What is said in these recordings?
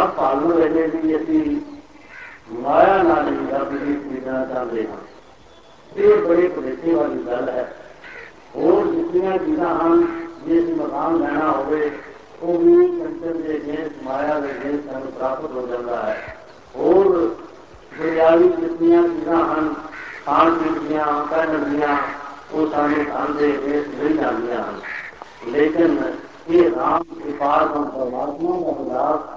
हाँ, पालू रहने की यदि माया ना लेगा विवेक बिना जान लेना ये बड़े परेशे वाली गल है। और जितनिया चीजा हम जिस मकाम रहना हो वो भी संचन के अगेंस्ट माया के अगेंस्ट हमें प्राप्त हो जाता है। और दुनियावी जितनिया चीजा हम खान पीन दिया पहन दिया वो सारे काम के अगेंस्ट मिल जाती हैं। लेकिन ये राम कृपा परमात्मा का विलास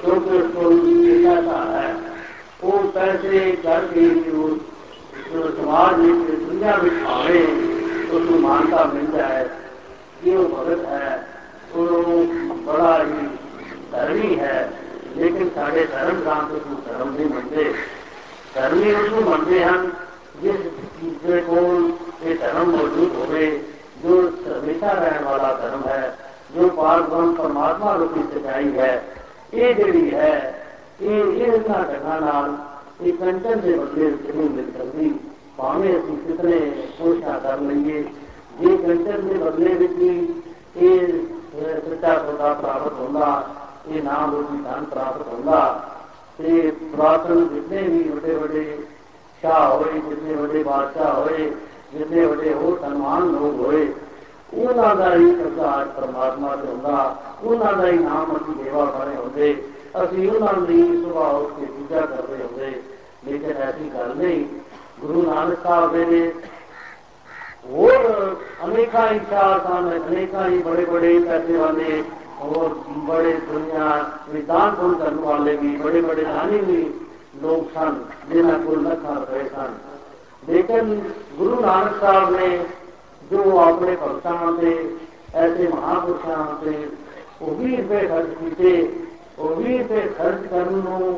क्योंकि कोई नेता है वो पैसे करके जो समाज में दुनिया में आवे उसको मानता मिल जाए ये वो भगत है, वो बड़ा ही धर्मी है लेकिन साढ़े धर्म काम तो उसको धर्म नहीं मनते धर्मी उसको मनते हैं जिस दूसरे को ये धर्म मौजूद हो गए जो हमेशा रहने वाला धर्म है जो पार्वम परमात्मा रूपी सच्चाई है। ਹੋਵੇ ਜੋ ਹਮੇਸ਼ਾ ਰਹਿਣ ਵਾਲਾ ਧਰਮ ਹੈ ਜੋ ਪਾਰਬ੍ਰਹਮ ਪਰਮਾਤਮਾ ਰੂਪੀ ਸਚਾਈ ਹੈ ਇਹ ਜਿਹੜੀ ਹੈ ਇਹ ਇਹਨਾਂ ਢੰਗਾਂ ਨਾਲ ਇਹ ਕੰਚਨ ਦੇ ਬਦਲੇ ਵਿੱਚ ਨਹੀਂ ਮਿਲ ਸਕਦੀ ਭਾਵੇਂ ਅਸੀਂ ਕਿਤਨੇ ਕੋਸ਼ਿਸ਼ਾਂ ਕਰ ਲਈਏ ਜੇ ਕੰਚਨ ਦੇ ਬਦਲੇ ਵਿੱਚ ਵੀ ਇਹ ਸੱਚਾ ਸੌਦਾ ਪ੍ਰਾਪਤ ਹੁੰਦਾ ਇਹ ਨਾਮ ਰੂਪੀ ਧਨ ਪ੍ਰਾਪਤ ਹੁੰਦਾ ਤੇ ਪ੍ਰਾਤਨ ਜਿੰਨੇ ਵੀ ਵੱਡੇ ਵੱਡੇ ਸ਼ਾਹ ਹੋਏ ਜਿੰਨੇ ਵੱਡੇ ਬਾਦਸ਼ਾਹ ਹੋਏ ਜਿੰਨੇ ਵੱਡੇ ਹੋਰ ਸਨਮਾਨ ਲੋਕ ਹੋਏ ਉਹਨਾਂ ਦਾ ਹੀ ਸਰਦਾਰ ਪਰਮਾਤਮਾ ਦੇ ਹੁੰਦਾ ਉਹਨਾਂ ਦਾ ਹੀ ਨਾਮ ਅਸੀਂ ਦੇਵਾ ਬਣੇ ਹੁੰਦੇ ਅਸੀਂ ਉਹਨਾਂ ਦੀ ਸੁਭਾਅ ਉਸ ਦੀ ਪੂਜਾ ਕਰਦੇ ਹੁੰਦੇ ਲੇਕਿਨ ਐਸੀ ਗੱਲ ਨਹੀਂ ਗੁਰੂ ਨਾਨਕ ਸਾਹਿਬ ਨੇ ਹੋਰ ਅਨੇਕਾਂ ਇਸ਼ਾਰ ਸਨ ਅਨੇਕਾਂ ਹੀ ਬੜੇ ਬੜੇ ਪੈਸੇ ਵਾਲੇ और बड़े दुनिया विधान गुण करने वाले भी बड़े बड़े रानी भी लोग सन जिन्हें को लखा रहे सन लेकिन गुरु नानक साहब ने जो अपने भक्तों से ऐसे महापुरुषों से वो भी रुपये खर्च किए वो भी रुपये खर्च करने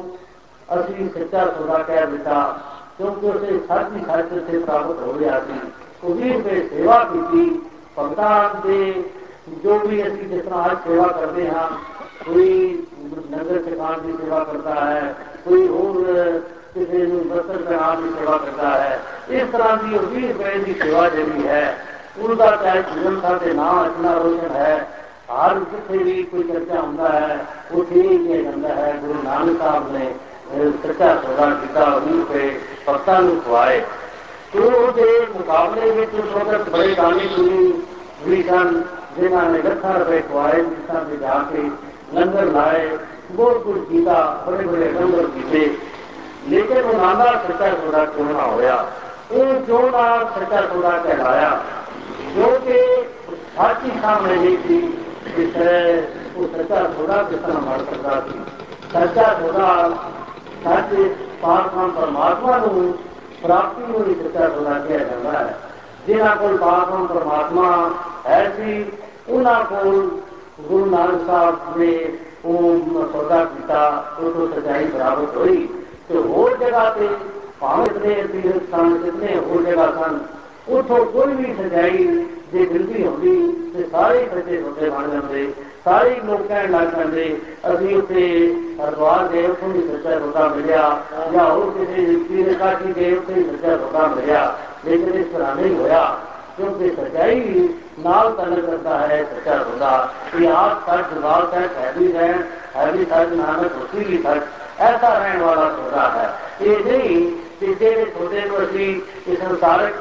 ਅਸੀਂ ਸੱਚਾ ਸੌਦਾ ਕਹਿ ਦਿੱਤਾ ਕਿਉਂਕਿ ਉਸੇ ਸੱਚ ਹੀ ਸੱਚ ਸੇ ਪ੍ਰਾਪਤ ਹੋ ਗਿਆ ਸੀ ਉਹ ਵੀ ਰੁਪਏ ਸੇਵਾ ਕੀਤੀ ਭਗਤਾਂ ਦੇ ਜੋ ਵੀ ਅਸੀਂ ਜਿਸ ਤਰ੍ਹਾਂ ਅੱਜ ਸੇਵਾ ਕਰਦੇ ਹਾਂ ਕੋਈ ਨਗਰ ਚਕਾਨ ਦੀ ਸੇਵਾ ਕਰਦਾ ਹੈ ਕੋਈ ਹੋਰ ਕਿਸੇ ਨੂੰ ਬਸਤਰ ਪਹਿਨਾਉਣ ਦੀ ਸੇਵਾ ਕਰਦਾ ਹੈ ਇਸ ਤਰ੍ਹਾਂ ਦੀ ਉਹ 20 ਰੁਪਏ ਦੀ ਸੇਵਾ ਜਿਹੜੀ ਹੈ पूर्वाचार्य जीवन का के नाम इतना रोशन है हर जिथे भी कोई चर्चा होता है उसे ये गंदा है गुरु नानक साहब ने सच्चा सौदा किया रूप पे भक्ता खुआए तो उसके मुकाबले में उस वक्त बड़े दानी सुनी विषण जिन्होंने लखा रुपए खुआए जिसना से जाके लंगर लाए बहुत कुछ जीता बड़े बड़े लंगर जीते लेकिन वो नाना सच्चा सौदा क्यों ना होया वो जो नाम सच्चा सौदा कहलाया जो कि साक्षी सामने नहीं थी इस वो सच्चा थोड़ा किस तरह सकता थी। सच्चा थोड़ा सच पार्थम परमात्मा को प्राप्ति को ही सच्चा थोड़ा किया जाता है। जिन्हों को पार्थम परमात्मा है सी उन्होंने को गुरु नानक साहब ने ओम सौदा किया उनको तो सच्चाई बराबर हुई तो होर जगह से भावित इतने तीर्थ होर जगह सन ਸਥਾਨ ਕਿਤਨੇ ਹੋਰ ਜਗ੍ਹਾ ਸਨ ਉਥੋਂ ਕੋਈ ਵੀ ਸਜਾਈ ਜੇ ਗਿਣਤੀ ਹੁੰਦੀ ਤੇ ਸਾਰੇ ਸੱਚੇ ਸੌਦੇ ਬਣ ਜਾਂਦੇ ਸਾਰੇ ਲੋਕ ਕਹਿਣ ਲੱਗ ਜਾਂਦੇ ਅਸੀਂ ਉੱਥੇ ਹਰਦੁਆਰ ਗਏ ਉੱਥੋਂ ਵੀ ਸੱਚਾ ਸੌਦਾ ਮਿਲਿਆ ਜਾਂ ਹੋਰ ਕਿਸੇ ਤੀਰ ਕਾਠੀ ਗਏ ਉੱਥੇ ਵੀ ਸੱਚਾ ਸੌਦਾ ਮਿਲਿਆ ਲੇਕਿਨ ਇਸ ਤਰ੍ਹਾਂ ਨਹੀਂ ਹੋਇਆ ਕਿਉਂਕਿ ਸਚਾਈ ਨਾਲ ਤਲਕ ਕਰਦਾ ਹੈ ਸੱਚਾ ਸੌਦਾ ਕਿ ਆਪ ਸੱਚ ਜਵਾਬ ਤੱਕ ਹੈ ਵੀ ਰਹਿਣ ਹੈ ਵੀ ਸੱਚ ਨਾਨਕ ਉਸੀ ਵੀ ਸੱਚ ਐਸਾ ਰਹਿਣ ਵਾਲਾ ਸੌਦਾ ਹੈ ਇਹ ਨਹੀਂ ਸੌਦੇ ਨੂੰ ਅਸੀਂ ਇਸ ਸੰਸਾਰਕ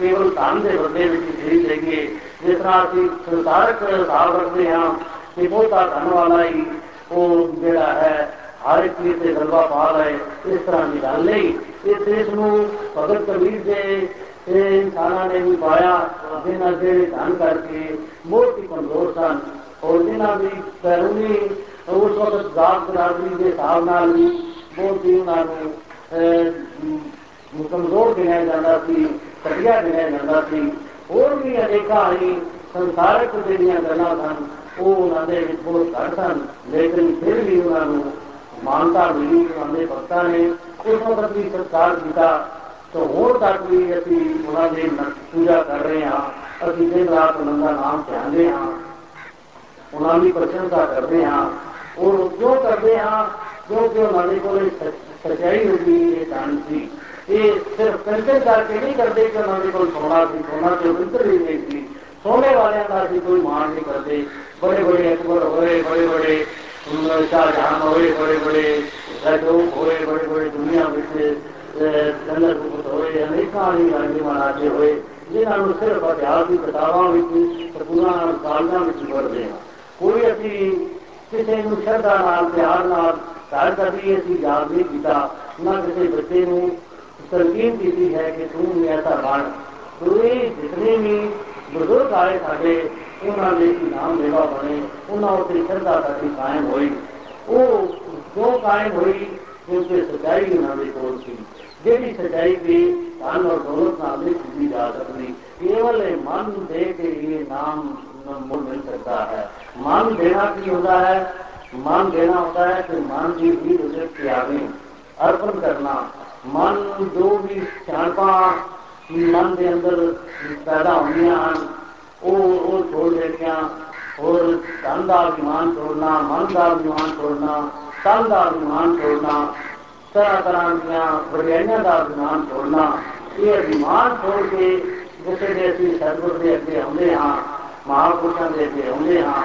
ਕੇਵਲ ਧਨ ਦੇ ਬਦਲੇ ਵਿੱਚ ਖਰੀਦ ਲਈਏ ਜਿਸ ਤਰ੍ਹਾਂ ਅਸੀਂ ਸੰਸਾਰਕ ਹਿਸਾਬ ਰੱਖਦੇ ਹਾਂ ਕਿ ਬਹੁਤਾ ਧਨ ਵਾਲਾ ਹੀ ਉਹ ਜਿਹੜਾ ਹੈ, ਹਰ ਇੱਕ ਚੀਜ਼ ਤੇ ਗਲਬਾ ਪਾ ਲਏ ਇਸ ਤਰ੍ਹਾਂ ਦੀ ਗੱਲ ਨਹੀਂ। ਇਸ ਦੇਸ਼ ਨੂੰ ਭਗਤ ਕਬੀਰ ਦੇ ਇਹ ਇਨਸਾਨਾਂ ਨੇ ਵੀ ਪਾਇਆ ਜਿਨ੍ਹਾਂ ਜਿਹੜੇ ਧਨ ਕਰਕੇ ਬਹੁਤ ਹੀ ਕਮਜ਼ੋਰ ਸਨ। ਔਰ ਜਿਨ੍ਹਾਂ ਦੀ ਪੈਰੂਨੀ ਉਸ ਵਕਤ ਜ਼ਾਤ ਬਰਾਦਰੀ ਦੇ ਹਿਸਾਬ ਨਾਲ ਵੀ ਬਹੁਤ ਹੀ ਉਹਨਾਂ ਨੂੰ ਕਮਜ਼ੋਰ ਗਿਣਿਆ ਜਾਂਦਾ ਸੀ ਘਟੀਆ ਗਿਣਿਆ ਜਾਂਦਾ ਸੀ ਹੋਰ ਵੀ ਅਨੇਕਾਂ ਹੀ ਸੰਸਾਰਕ ਜਿਹੜੀਆਂ ਗੱਲਾਂ ਸਨ ਉਹ ਉਹਨਾਂ ਦੇ ਵਿੱਚ ਬਹੁਤ ਘੱਟ ਸਨ ਲੇਕਿਨ ਫਿਰ ਵੀ ਉਹਨਾਂ ਨੂੰ ਮਾਨਤਾ ਮਿਲੀ ਉਹਨਾਂ ਦੇ ਭਗਤਾਂ ਨੇ ਉਸ ਵਕਤ ਵੀ ਸਤਕਾਰ ਕੀਤਾ ਤਾਂ ਹੋਰ ਤੱਕ ਵੀ ਅਸੀਂ ਉਹਨਾਂ ਦੀ ਪੂਜਾ ਕਰ ਰਹੇ ਹਾਂ ਅਸੀਂ ਦਿਨ ਰਾਤ ਉਹਨਾਂ ਦਾ ਨਾਮ ਧਿਆਨਦੇ ਹਾਂ ਉਹਨਾਂ ਦੀ ਪ੍ਰਸ਼ੰਸਾ ਕਰਦੇ ਹਾਂ ਔਰ ਕਿਉਂ ਕਰਦੇ ਹਾਂ ਕਿਉਂਕਿ ਉਹਨਾਂ ਦੇ ਕੋਲ ਸਚਾਈ ਹੁੰਦੀ ਇਹ ਜਾਣ ਸੀ। ਇਹ ਸਿਰਫ ਕੰਟੇ ਕਰਕੇ ਨਹੀਂ ਕਰਦੇ ਕਿ ਉਹਨਾਂ ਦੇ ਕੋਲ ਸੋਨਾ ਸੀ, ਸੋਨਾ ਤੇ ਉਤਰ ਹੀ ਨਹੀਂ ਸੀ। ਸੋਨੇ ਵਾਲਿਆਂ ਦਾ ਅਸੀਂ ਕੋਈ ਮਾਣ ਨਹੀਂ ਕਰਦੇ। ਬੜੇ ਬੜੇ ਅਕਬਰ ਹੋਏ, ਬੜੇ ਬੜੇ ਸ਼ਾਹਜਹਾਨ ਹੋਏ, ਬੜੇ ਬੜੇ ਰਾਜੋਗ ਹੋਏ, ਬੜੇ ਬੜੇ ਦੁਨੀਆ ਵਿੱਚ ਚੰਦਰ ਗੁਪਤ ਹੋਏ, ਅਨੇਕਾਂ ਹੀ ਰਾਜੇ ਮਹਾਰਾਜੇ ਹੋਏ, ਜਿਨ੍ਹਾਂ ਨੂੰ ਸਿਰਫ ਇਤਿਹਾਸ ਦੀ ਕਿਤਾਬਾਂ ਵਿੱਚ ਸਕੂਲਾਂ ਕਾਲਜਾਂ ਵਿੱਚ ਪੜ੍ਹਦੇ ਹਾਂ ਕੋਈ ਅਸੀਂ ਕਿਸੇ ਨੂੰ ਸ਼ਰਧਾ ਨਾਲ, ਪਿਆਰ ਨਾਲ ਘਰ ਕਦੀ ਅਸੀਂ ਯਾਦ ਨਹੀਂ ਕੀਤਾ ਨਾ ਕਿਸੇ ਬੱਚੇ ਨੂੰ ਤਰਕੀਬ ਕੀਤੀ ਹੈ ਕਿ ਤੂੰ ਵੀ ਐਸਾ ਬਣ ਤੂੰ ਜਿਤਨੇ ਵੀ ਬਜ਼ੁਰਗ ਆਏ ਸਾਡੇ ਉਹਨਾਂ ਦੇ ਨਾਮ ਦੇਵਾ ਬਣੇ ਉਹਨਾਂ ਉੱਤੇ ਸ਼ਰਧਾ ਸਾਡੀ ਕਾਇਮ ਹੋਈ ਉਹ ਕਿਉਂ ਕਾਇਮ ਹੋਈ ਕਿਉਂਕਿ ਸਚਾਈ ਉਹਨਾਂ ਦੇ ਕੋਲ ਸੀ ਜਿਹੜੀ ਸਚਾਈ ਦੀ ਧਨ ਔਰ ਦੌਲਤ ਨਾਲ ਨਹੀਂ ਕੀਤੀ ਜਾ ਸਕਦੀ ਕੇਵਲ ਮਨ ਦੇ ਕੇ ਇਹ ਨਾਮ ਮੁੱਲ ਮਿਲ ਸਕਦਾ ਹੈ ਮਨ ਦੇਣਾ ਕੀ ਹੁੰਦਾ ਹੈ मान देना होता है, फिर मान दी हुई दूसरे की अर्पण करना। मन जो भी चाणपा मन के अंदर पैदा होनी छोड़ देनिया और धन का अभिमान छोड़ना, मन का अभिमान छोड़ना तन का अभिमान छोड़ना, तरह तरह दरियाइया का अभिमान छोड़ना। ये अभिमान छोड़ के जिसे हाँ, जैसे सतगुर के अगे आ महापुरुषों के अगे आने हाँ।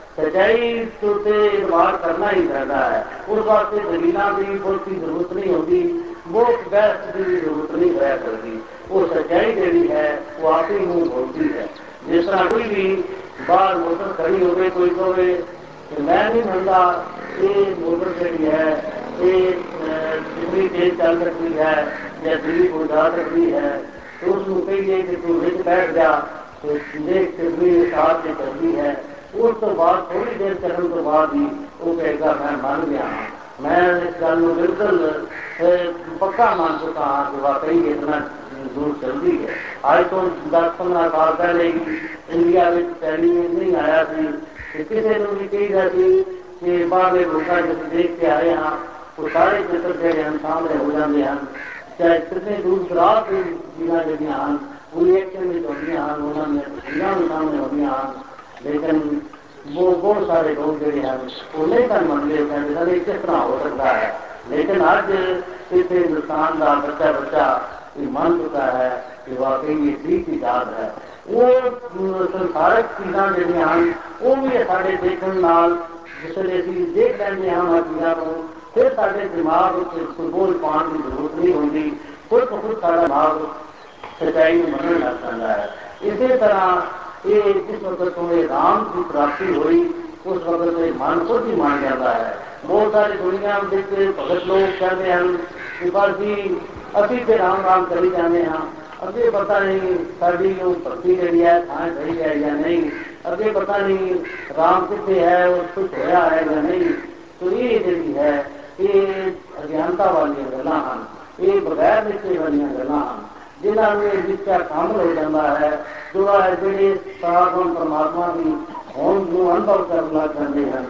सजाई से व्यवहार करना ही रहता है। उस बात जमीना भी बोलती ज़रूरत नहीं होगी वो व्यस्त की भी ज़रूरत नहीं होया करती वो सच्चाई देवी है, वो आप ही मुँह बोलती है। जिस तरह कोई भी बाहर मोटर खड़ी हो कोई कहे कि मैं नहीं मंगा ये मोटर खड़ी है, ये जितनी तेज चल रखनी है, या दिल्ली को उधार रखनी है तो उसको कहिए कि तू बैठ जा तो देख फिर साथ में करनी है। ਉਸ ਤੋਂ ਬਾਅਦ ਥੋੜੀ ਦੇਰ ਚੱਲਣ ਤੋਂ ਬਾਅਦ ਹੀ ਉਹ ਕਹੇਗਾ ਮੈਂ ਮੰਨ ਗਿਆ ਮੈਂ ਇਸ ਗੱਲ ਨੂੰ ਬਿਲਕੁਲ ਪੱਕਾ ਮੰਨ ਚੁੱਕਾ ਹਾਂ ਕਿ ਵਾਕਈ ਇਤਨਾ ਦੂਰ ਚੱਲਦੀ ਹੈ ਅੱਜ ਤੋਂ 10-15 ਸਾਲ ਪਹਿਲੇ ਇੰਡੀਆ ਵਿੱਚ ਟੈਲੀਵਿਜ਼ਨ ਨਹੀਂ ਆਇਆ ਸੀ ਕਿ ਕਿਸੇ ਨੂੰ ਵੀ ਕਹੀਦਾ ਸੀ ਕਿ ਬਾਹਰਲੇ ਲੋਕਾਂ ਜਿਸ ਦੇਖ ਕੇ ਆਏ ਹਾਂ ਉਹ ਸਾਰੇ ਚਿੱਤਰ ਜਿਹੜੇ ਹਨ ਸਾਹਮਣੇ ਹੋ ਜਾਂਦੇ ਹਨ ਚਾਹੇ ਕਿਤੇ ਦੂਰ ਦਰਾਜ ਦੇ ਜਿਨ੍ਹਾਂ ਜਿਹੜੀਆਂ ਹਨ ਉਹ ਐਕਸ਼ਨ ਵਿੱਚ ਹੁੰਦੀਆਂ ਹਨ ਉਹਨਾਂ ਦੀਆਂ ਤਸਵੀਰਾਂ ਵੀ ਸਾਹਮਣੇ ਹੁੰਦੀਆਂ ਹਨ ਲੇਕਿਨ लेकिन वो बहुत सारे लोग जो है स्कूले का मंदिर कहते किस तरह हो सकता है। लेकिन आज सिर्फ़ हिंदुस्तान का बच्चा बच्चा ये मान चुका है कि वाकई ये ठीक इजाद है। वो संसारक चीजा जन वो भी साढ़े देखने नाल जिस अभी देख लेंगे हम चीजा को। फिर साढ़े दिमाग सुबोध पाने की ज़रूरत नहीं होंगी। खुद खुद सारा दिमाग सच्चाई में मनन लग जाता है। इसी तरह ये इस वक्त तुम्हें राम की प्राप्ति हुई, उस वक्त में मानसो की मान जाता है। बहुत सारी दुनिया में देखते भगत लोग कहते हैं हम जी अभी से राम राम करी जाने हैं। अब ये पता नहीं सर्दी जो भक्ति करी है, खाए, सही है या नहीं। अब ये पता नहीं राम कितने है और कुछ होया है या नहीं। तो ये जी है, ये अज्ञानता वाली गला ये बगैर रिश्ते वाली गला ਹਨ ਇਹ ਬਗੈਰ ਨਿਸ਼ਚੇ ਵਾਲੀਆਂ ਗੱਲਾਂ ਹਨ ਜਿਨ੍ਹਾਂ ਨੂੰ ਇਹ ਨਿਸ਼ਚਾ ਕਾਮਲ ਹੋ ਜਾਂਦਾ ਹੈ ਜੋ ਜਿਹੜੇ ਸਾਧਨ ਪਰਮਾਤਮਾ ਦੀ ਹੋਂਦ ਨੂੰ ਅਨੁਭਵ ਕਰਨ ਲੱਗ ਜਾਂਦੇ ਹਨ।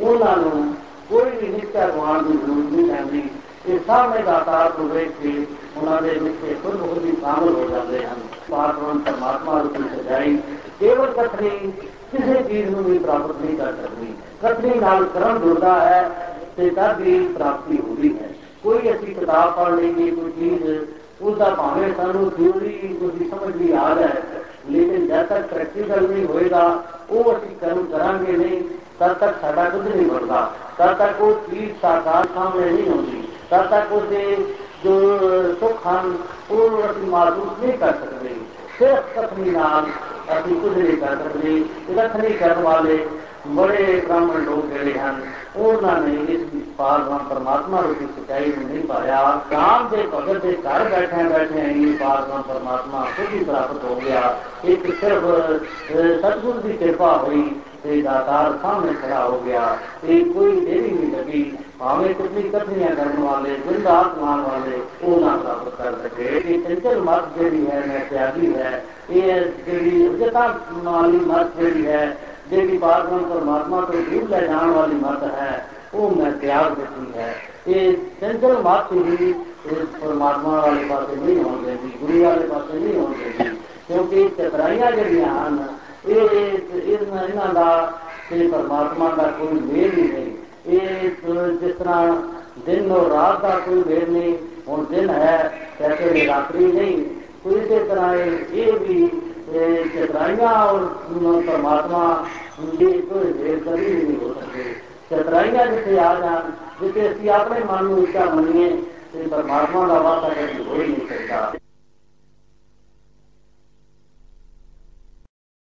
ਉਹਨਾਂ ਨੂੰ ਕੋਈ ਵੀ ਨਿਸ਼ਚਾ ਗਵਾਉਣ ਦੀ ਜ਼ਰੂਰਤ ਨਹੀਂ ਪੈਂਦੀ। ਇਹ ਸਾਹਮਣੇ ਦਾ ਆਕਾਰ ਨੂੰ ਵੇਖ ਕੇ ਉਹਨਾਂ ਦੇ ਵਿੱਚ ਖੁਦ ਖੁਦ ਹੀ ਕਾਮਲ ਹੋ ਜਾਂਦੇ ਹਨ। ਪਰਮਾਤਮਾ ਪਰਮਾਤਮਾ ਦੀ ਸਜਾਈ, ਕੇਵਲ ਕਥਨੀ ਕਿਸੇ ਚੀਜ਼ ਨੂੰ ਵੀ ਪ੍ਰਾਪਤ ਨਹੀਂ ਕਰ ਸਕਦੀ। ਕਥਨੀ ਨਾਲ ਕਰਮ ਜੁੜਦਾ ਹੈ ਤੇ ਤਦ ਵੀ ਪ੍ਰਾਪਤੀ ਹੁੰਦੀ ਹੈ। ਕੋਈ ਅਸੀਂ ਕਿਤਾਬ ਪੜ੍ਹ ਲਈਏ, ਕੋਈ ਚੀਜ਼ उसका भावे सू थ्योरी उसकी समझ भी आ जाए लेकिन जब तक प्रैक्टिकल नहीं होएगा वो असं कर्म करा नहीं तब तक साडा कुछ नहीं बढ़ता तब तक वो चीज़ साकार सामने नहीं होती तब तक उसके जो सुख हैं वो असं महसूस नहीं कर सकते सिर्फ़ कथनी नाल असं कुछ नहीं कर सकते कथनी करने वाले बड़े ब्राह्मण लोग जड़े हैं, उन्होंने इस पारब्रह्म परमात्मा रूपी सच्चाई में नहीं पाया। काम के भगत के घर बैठे बैठे ही पारब्रह्म परमात्मा खुद ही प्राप्त हो गया। एक सिर्फ़ सतगुरु की कृपा हुई दातार सामने खड़ा हो गया। एक कोई देरी नहीं लगी। भावे कितनी कथनियाँ करने वाले दिन रात मान वाले वो ना प्राप्त कर सके। ये चंचल मत जी है मैं त्यागी है, ये जी उजता वाली मत जी है देवी पार्वती परमात्मा को जीव ले जान वाली मत है, वो मैं त्याग देती है। ये चंचल मत ही इस परमात्मा वाले पास नहीं हो जाएगी, गुरु वाले पास नहीं हो जाएगी, क्योंकि चतराइया जड़िया हैं इन्हों का परमात्मा का कोई मेल ही नहीं। ये जिस तरह दिन और रात का कोई भेद नहीं हम दिन है कैसे रात्रि नहीं तो इसी तरह ये भी चतराइया और परमात्मा कोई तो कभी नहीं हो सके चतराइया जिसे आ जाए जिसे अपने मन में इच्छा मनिए तो परमात्मा का वाता कभी हो ही नहीं सकता